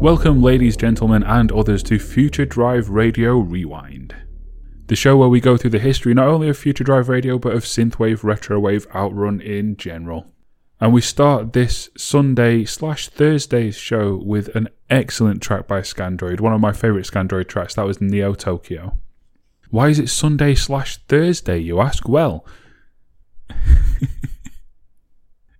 Welcome, ladies, gentlemen, and others to Future Drive Radio Rewind, the show where we go through the history not only of Future Drive Radio but of synthwave, retrowave, outrun in general. And we start this Sunday slash Thursday's show with an excellent track by Scandroid, one of my favourite Scandroid tracks. That was Neo Tokyo. Why is it Sunday slash Thursday, you ask? Well,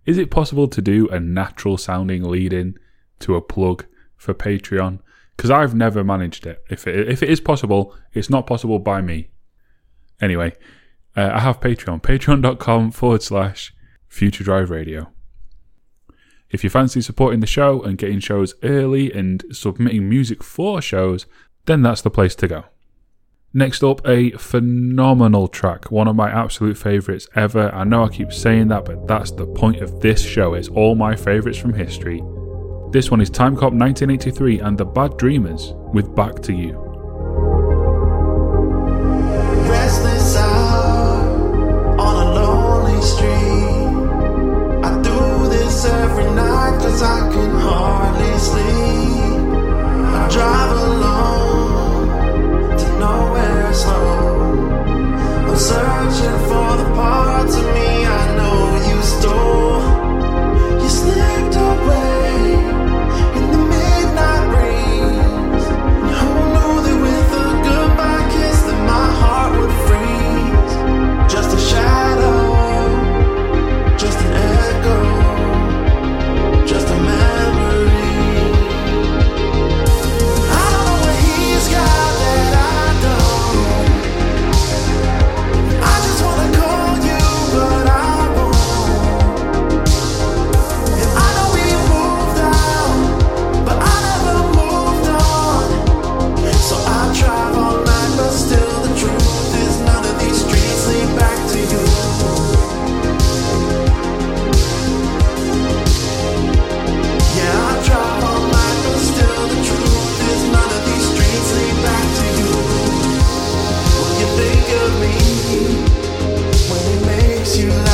is it possible to do a natural sounding lead in to a plug for Patreon? Because I've never managed it. If it, if it is possible, it's not possible by me. Anyway, uh, I have Patreon, patreon.com forward slash Future Drive Radio. If you fancy supporting the show and getting shows early and submitting music for shows, then that's the place to go. Next up, a phenomenal track, one of my absolute favourites ever. I know I keep saying that, but that's the point of this show. It's all my favourites from history. This one is Timecop1983 and the Bad Dreamers with Back to You. makes you laugh.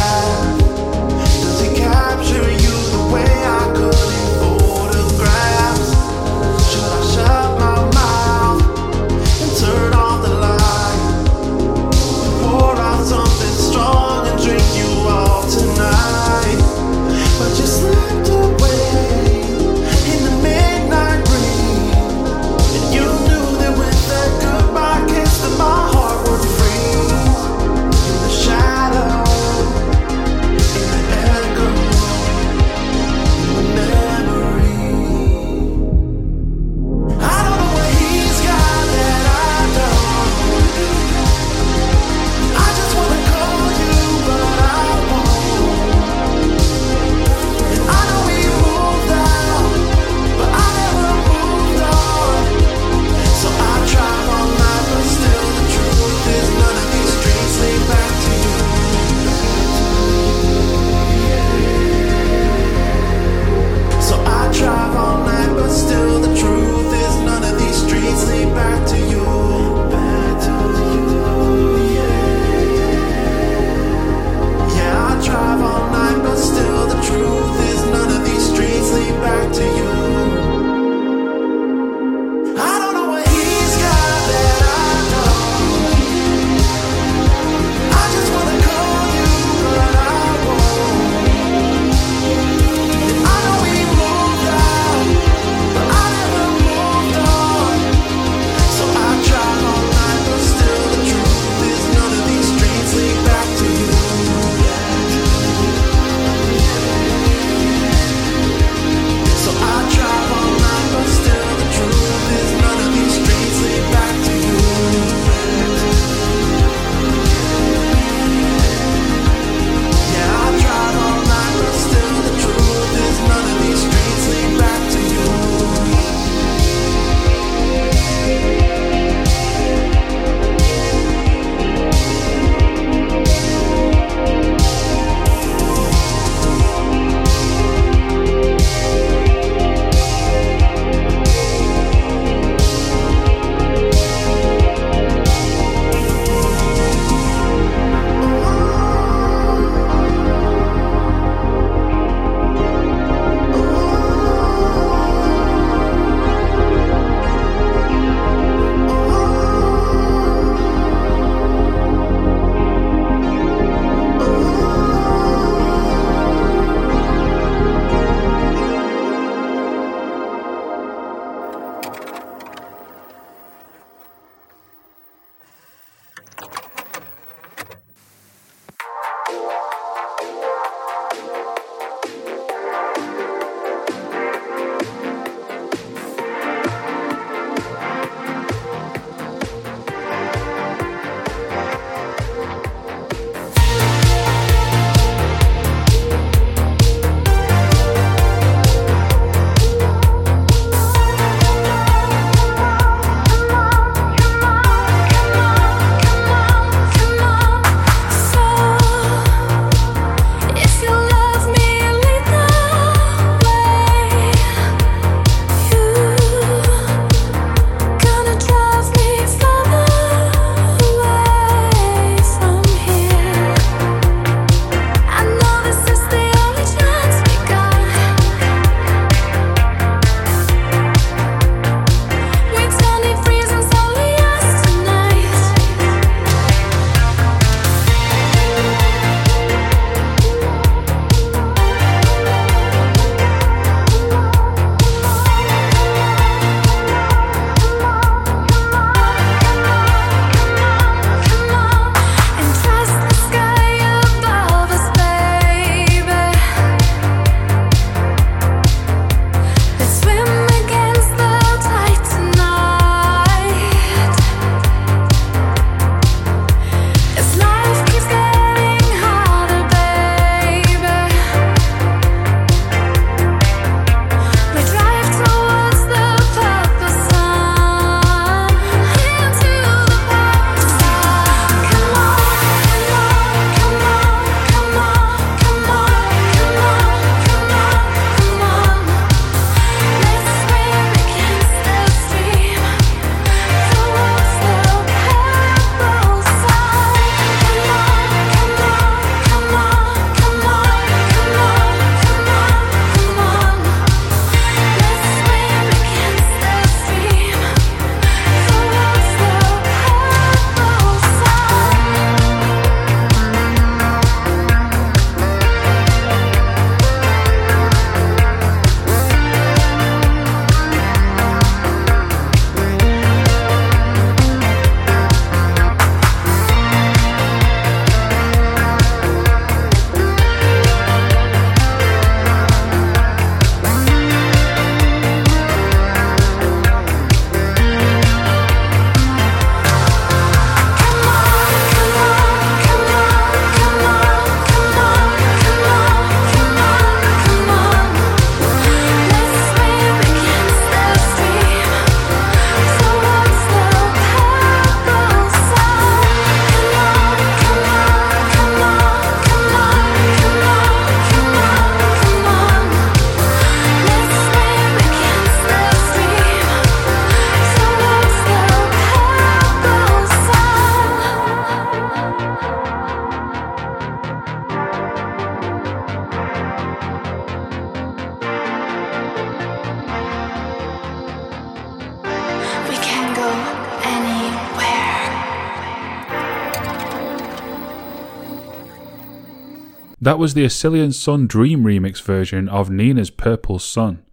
That was the Asilian Sun Dream remix version of Nina's Purple Sun.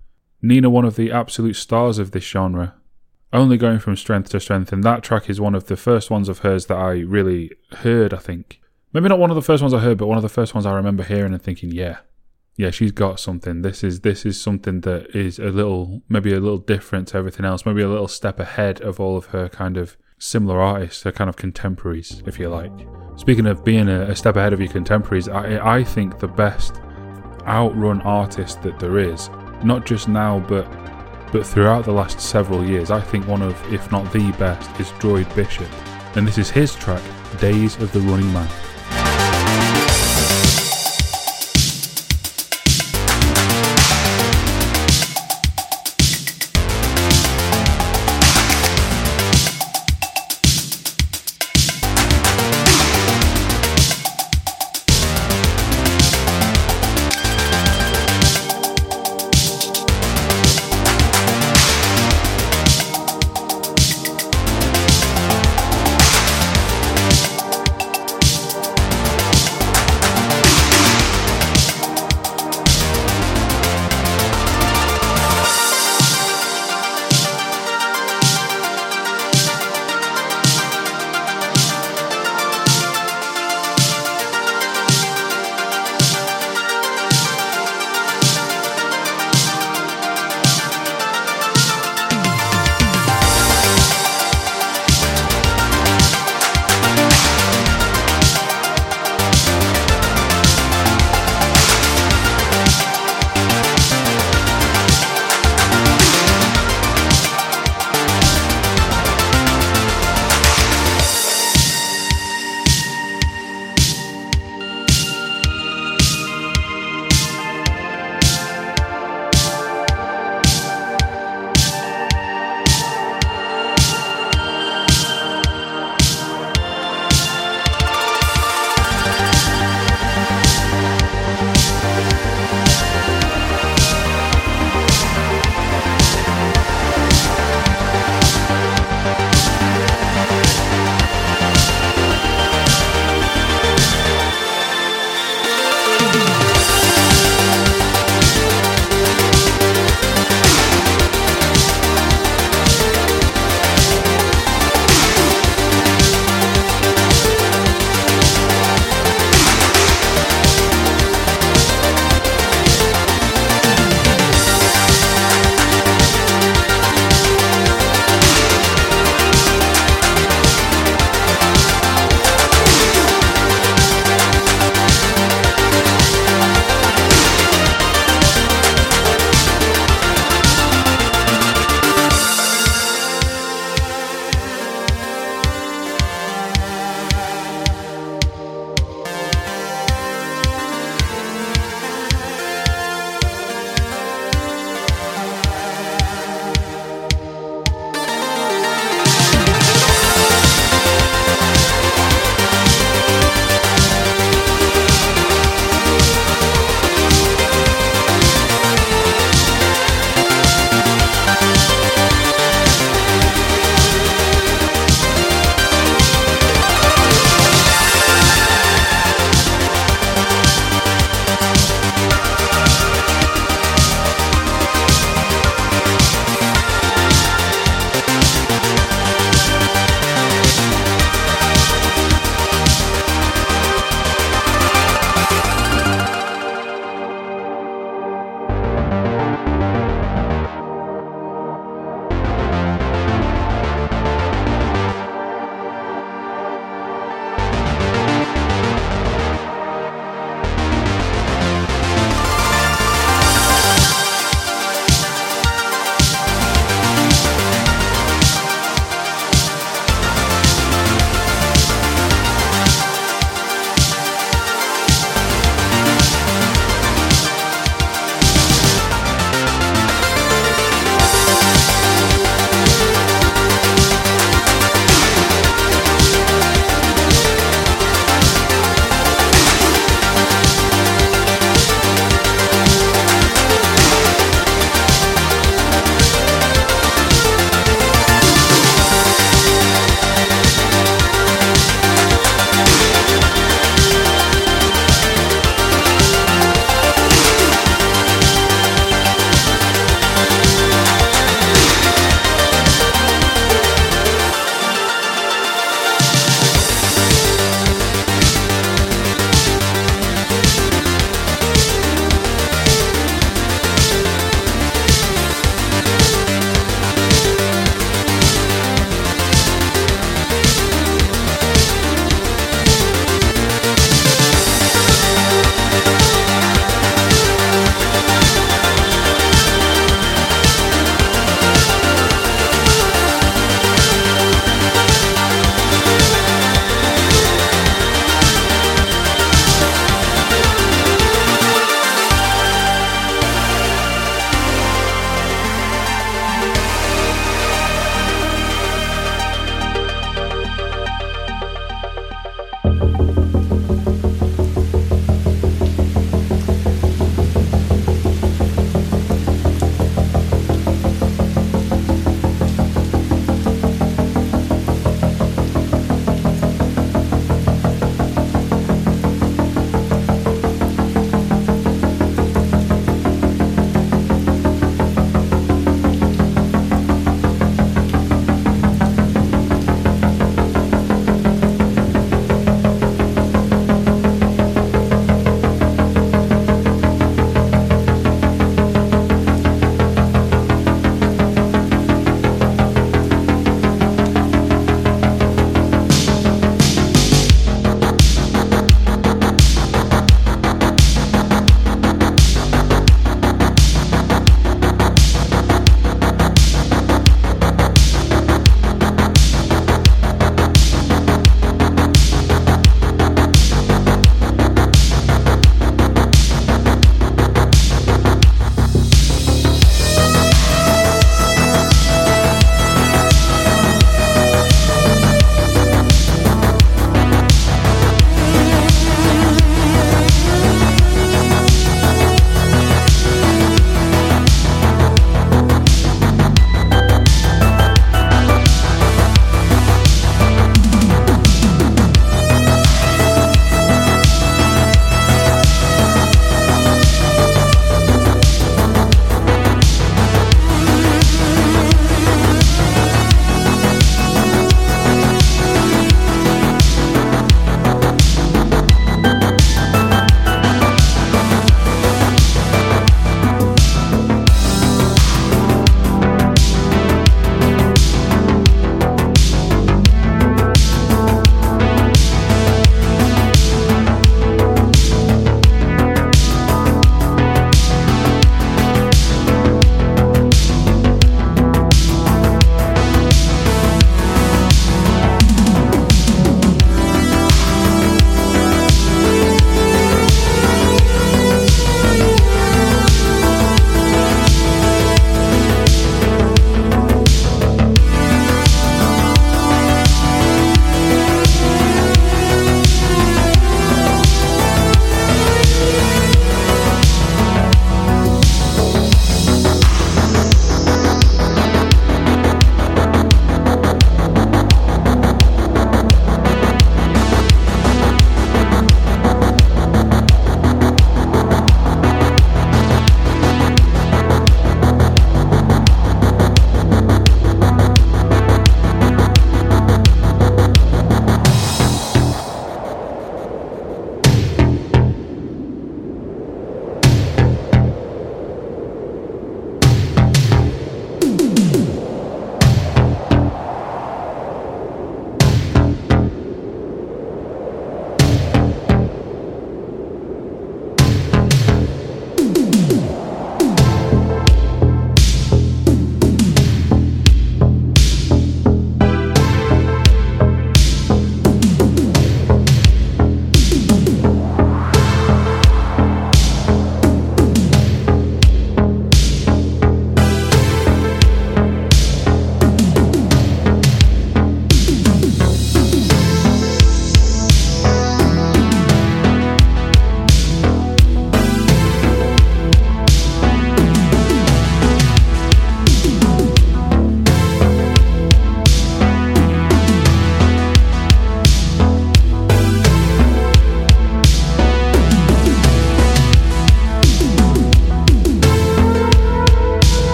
Nina, one of the absolute stars of this genre, only going from strength to strength, and that track is one of the first ones of hers that I really heard, I think. Maybe not one of the first ones I heard, but one of the first ones I remember hearing and thinking, yeah, yeah, she's got something. This is this is something that is a little maybe a little different to everything else, maybe a little step ahead of all of her kind of similar artists, her kind of contemporaries, if you like. Speaking of being a, a step ahead of your contemporaries, I I think the best outrun artist that there is, not just now but but throughout the last several years, I think one of, if not the best, is Droid Bishop. And this is his track, Days of the Running Man.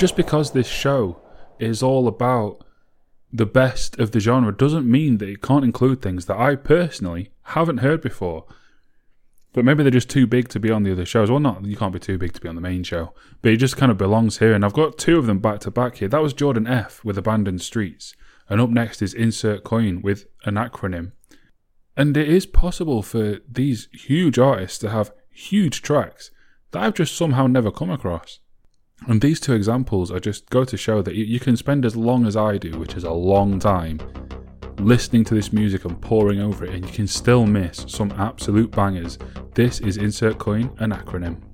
Just because this show is all about the best of the genre doesn't mean that it can't include things that I personally haven't heard before. But maybe they're just too big to be on the other shows. Well, not you can't be too big to be on the main show, but it just kind of belongs here. And I've got two of them back to back here. That was Jordan F with Abandoned Streets, and up next is Insert Coin with an acronym. And it is possible for these huge artists to have huge tracks that I've just somehow never come across. And these two examples are just go to show that you, can spend as long as I do, which is a long time, listening to this music and poring over it, and you can still miss some absolute bangers. This is Insert Coin, an acronym.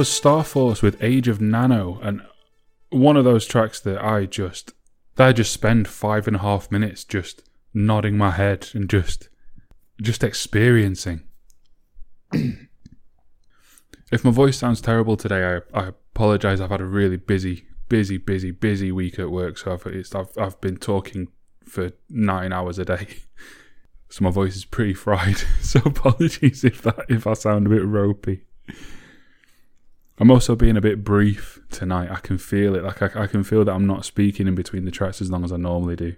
Was Star Force with Age of Nano, and one of those tracks that I just, that I just spend five and a half minutes just nodding my head and just, just experiencing. if my voice sounds terrible today, I, I apologize. I've had a really busy, busy, busy, busy week at work, so I've, I've, I've been talking for nine hours a day. So my voice is pretty fried. So apologies if that if I sound a bit ropey. I'm also being a bit brief tonight. I can feel it. Like I, I can feel that I'm not speaking in between the tracks as long as I normally do.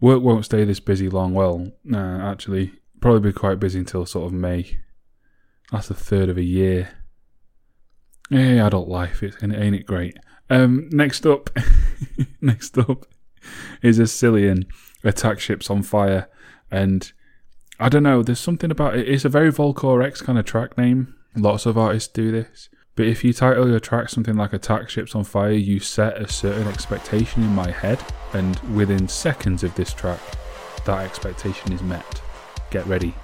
Work won't stay this busy long. Well, nah, actually, probably be quite busy until sort of May. That's a third of a year. Yeah, adult life. It's ain't it great. Um, next up, next up is Ascillion attack ships on fire, and I don't know. There's something about it. It's a very Volkor X kind of track name. Lots of artists do this. But if you title your track something like Attack Ships on Fire, you set a certain expectation in my head, and within seconds of this track, that expectation is met. Get ready.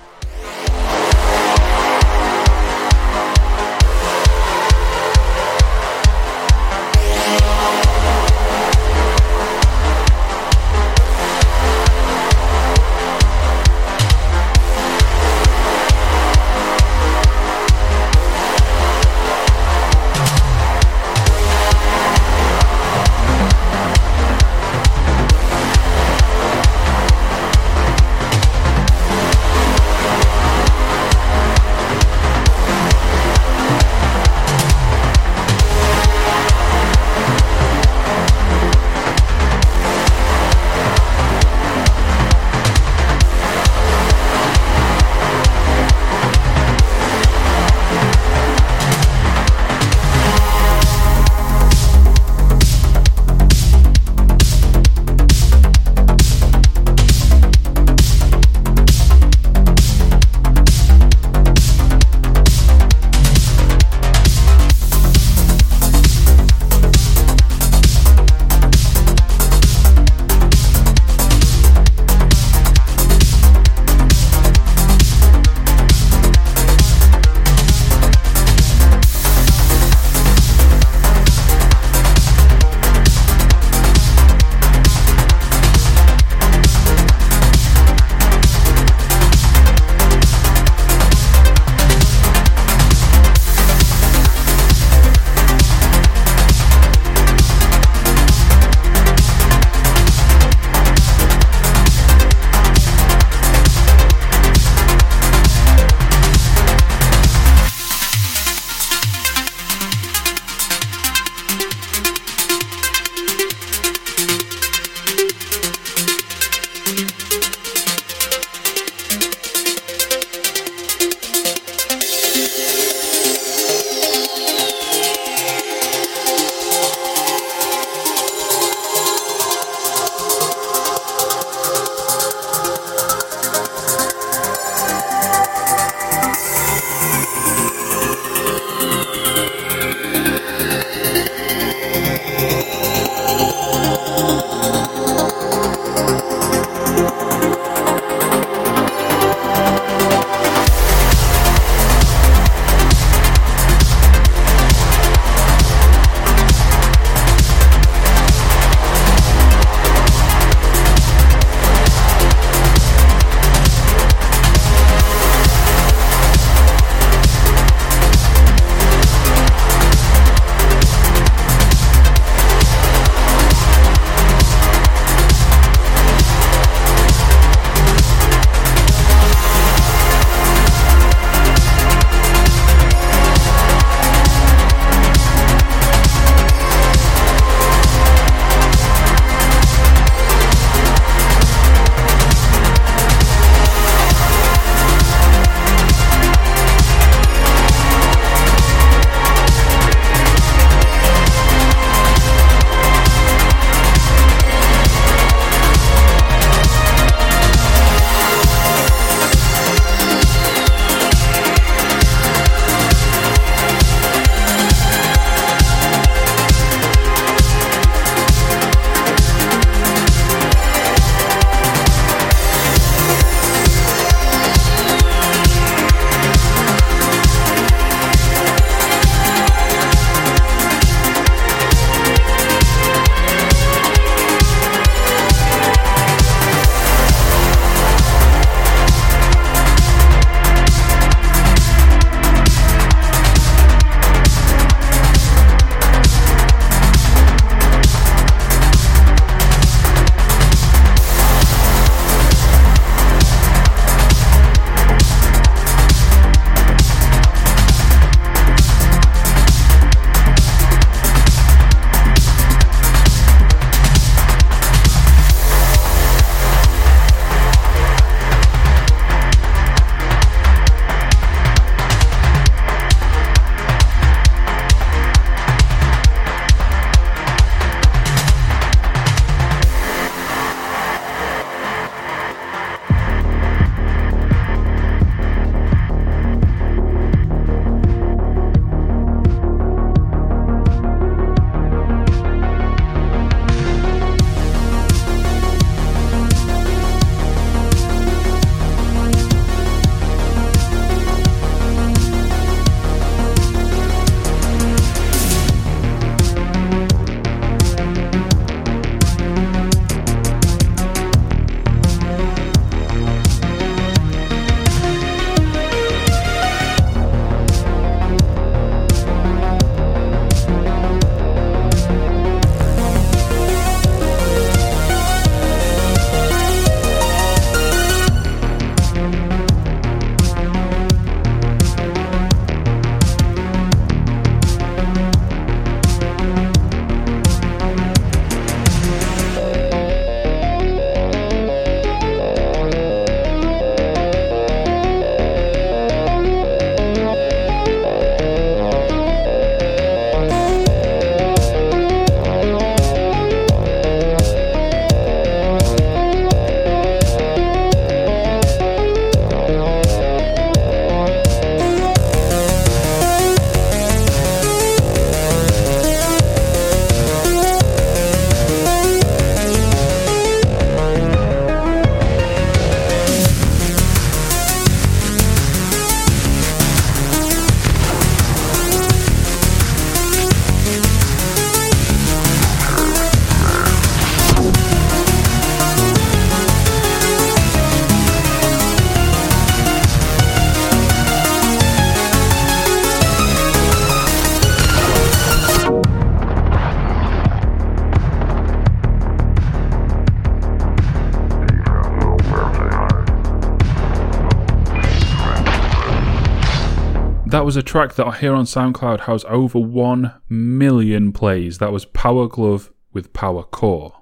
That was a track that here on SoundCloud has over 1 million plays. That was Power Glove with Power Core.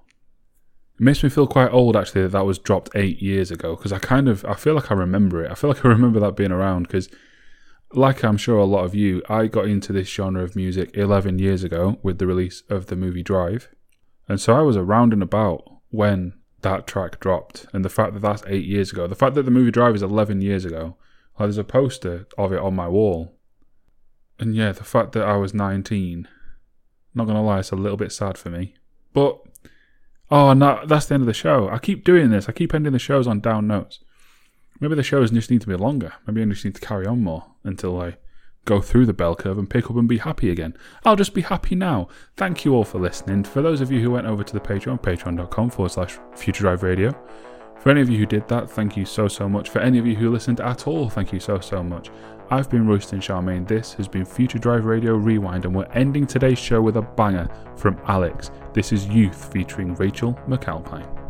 It makes me feel quite old actually that that was dropped eight years ago because I kind of I feel like I remember it. I feel like I remember that being around because, like I'm sure a lot of you, I got into this genre of music 11 years ago with the release of the movie Drive, and so I was around and about when that track dropped. And the fact that that's eight years ago, the fact that the movie Drive is 11 years ago, like there's a poster of it on my wall, and yeah, the fact that I was 19, not gonna lie, it's a little bit sad for me, but. Oh no, that's the end of the show. I keep doing this. I keep ending the shows on down notes. Maybe the shows just need to be longer. Maybe I just need to carry on more until I go through the bell curve and pick up and be happy again. I'll just be happy now. Thank you all for listening. For those of you who went over to the Patreon, patreon.com forward slash Future Drive Radio. For any of you who did that, thank you so, so much. For any of you who listened at all, thank you so, so much. I've been Royston Charmaine. This has been Future Drive Radio Rewind, and we're ending today's show with a banger from Alex. This is Youth featuring Rachel McAlpine.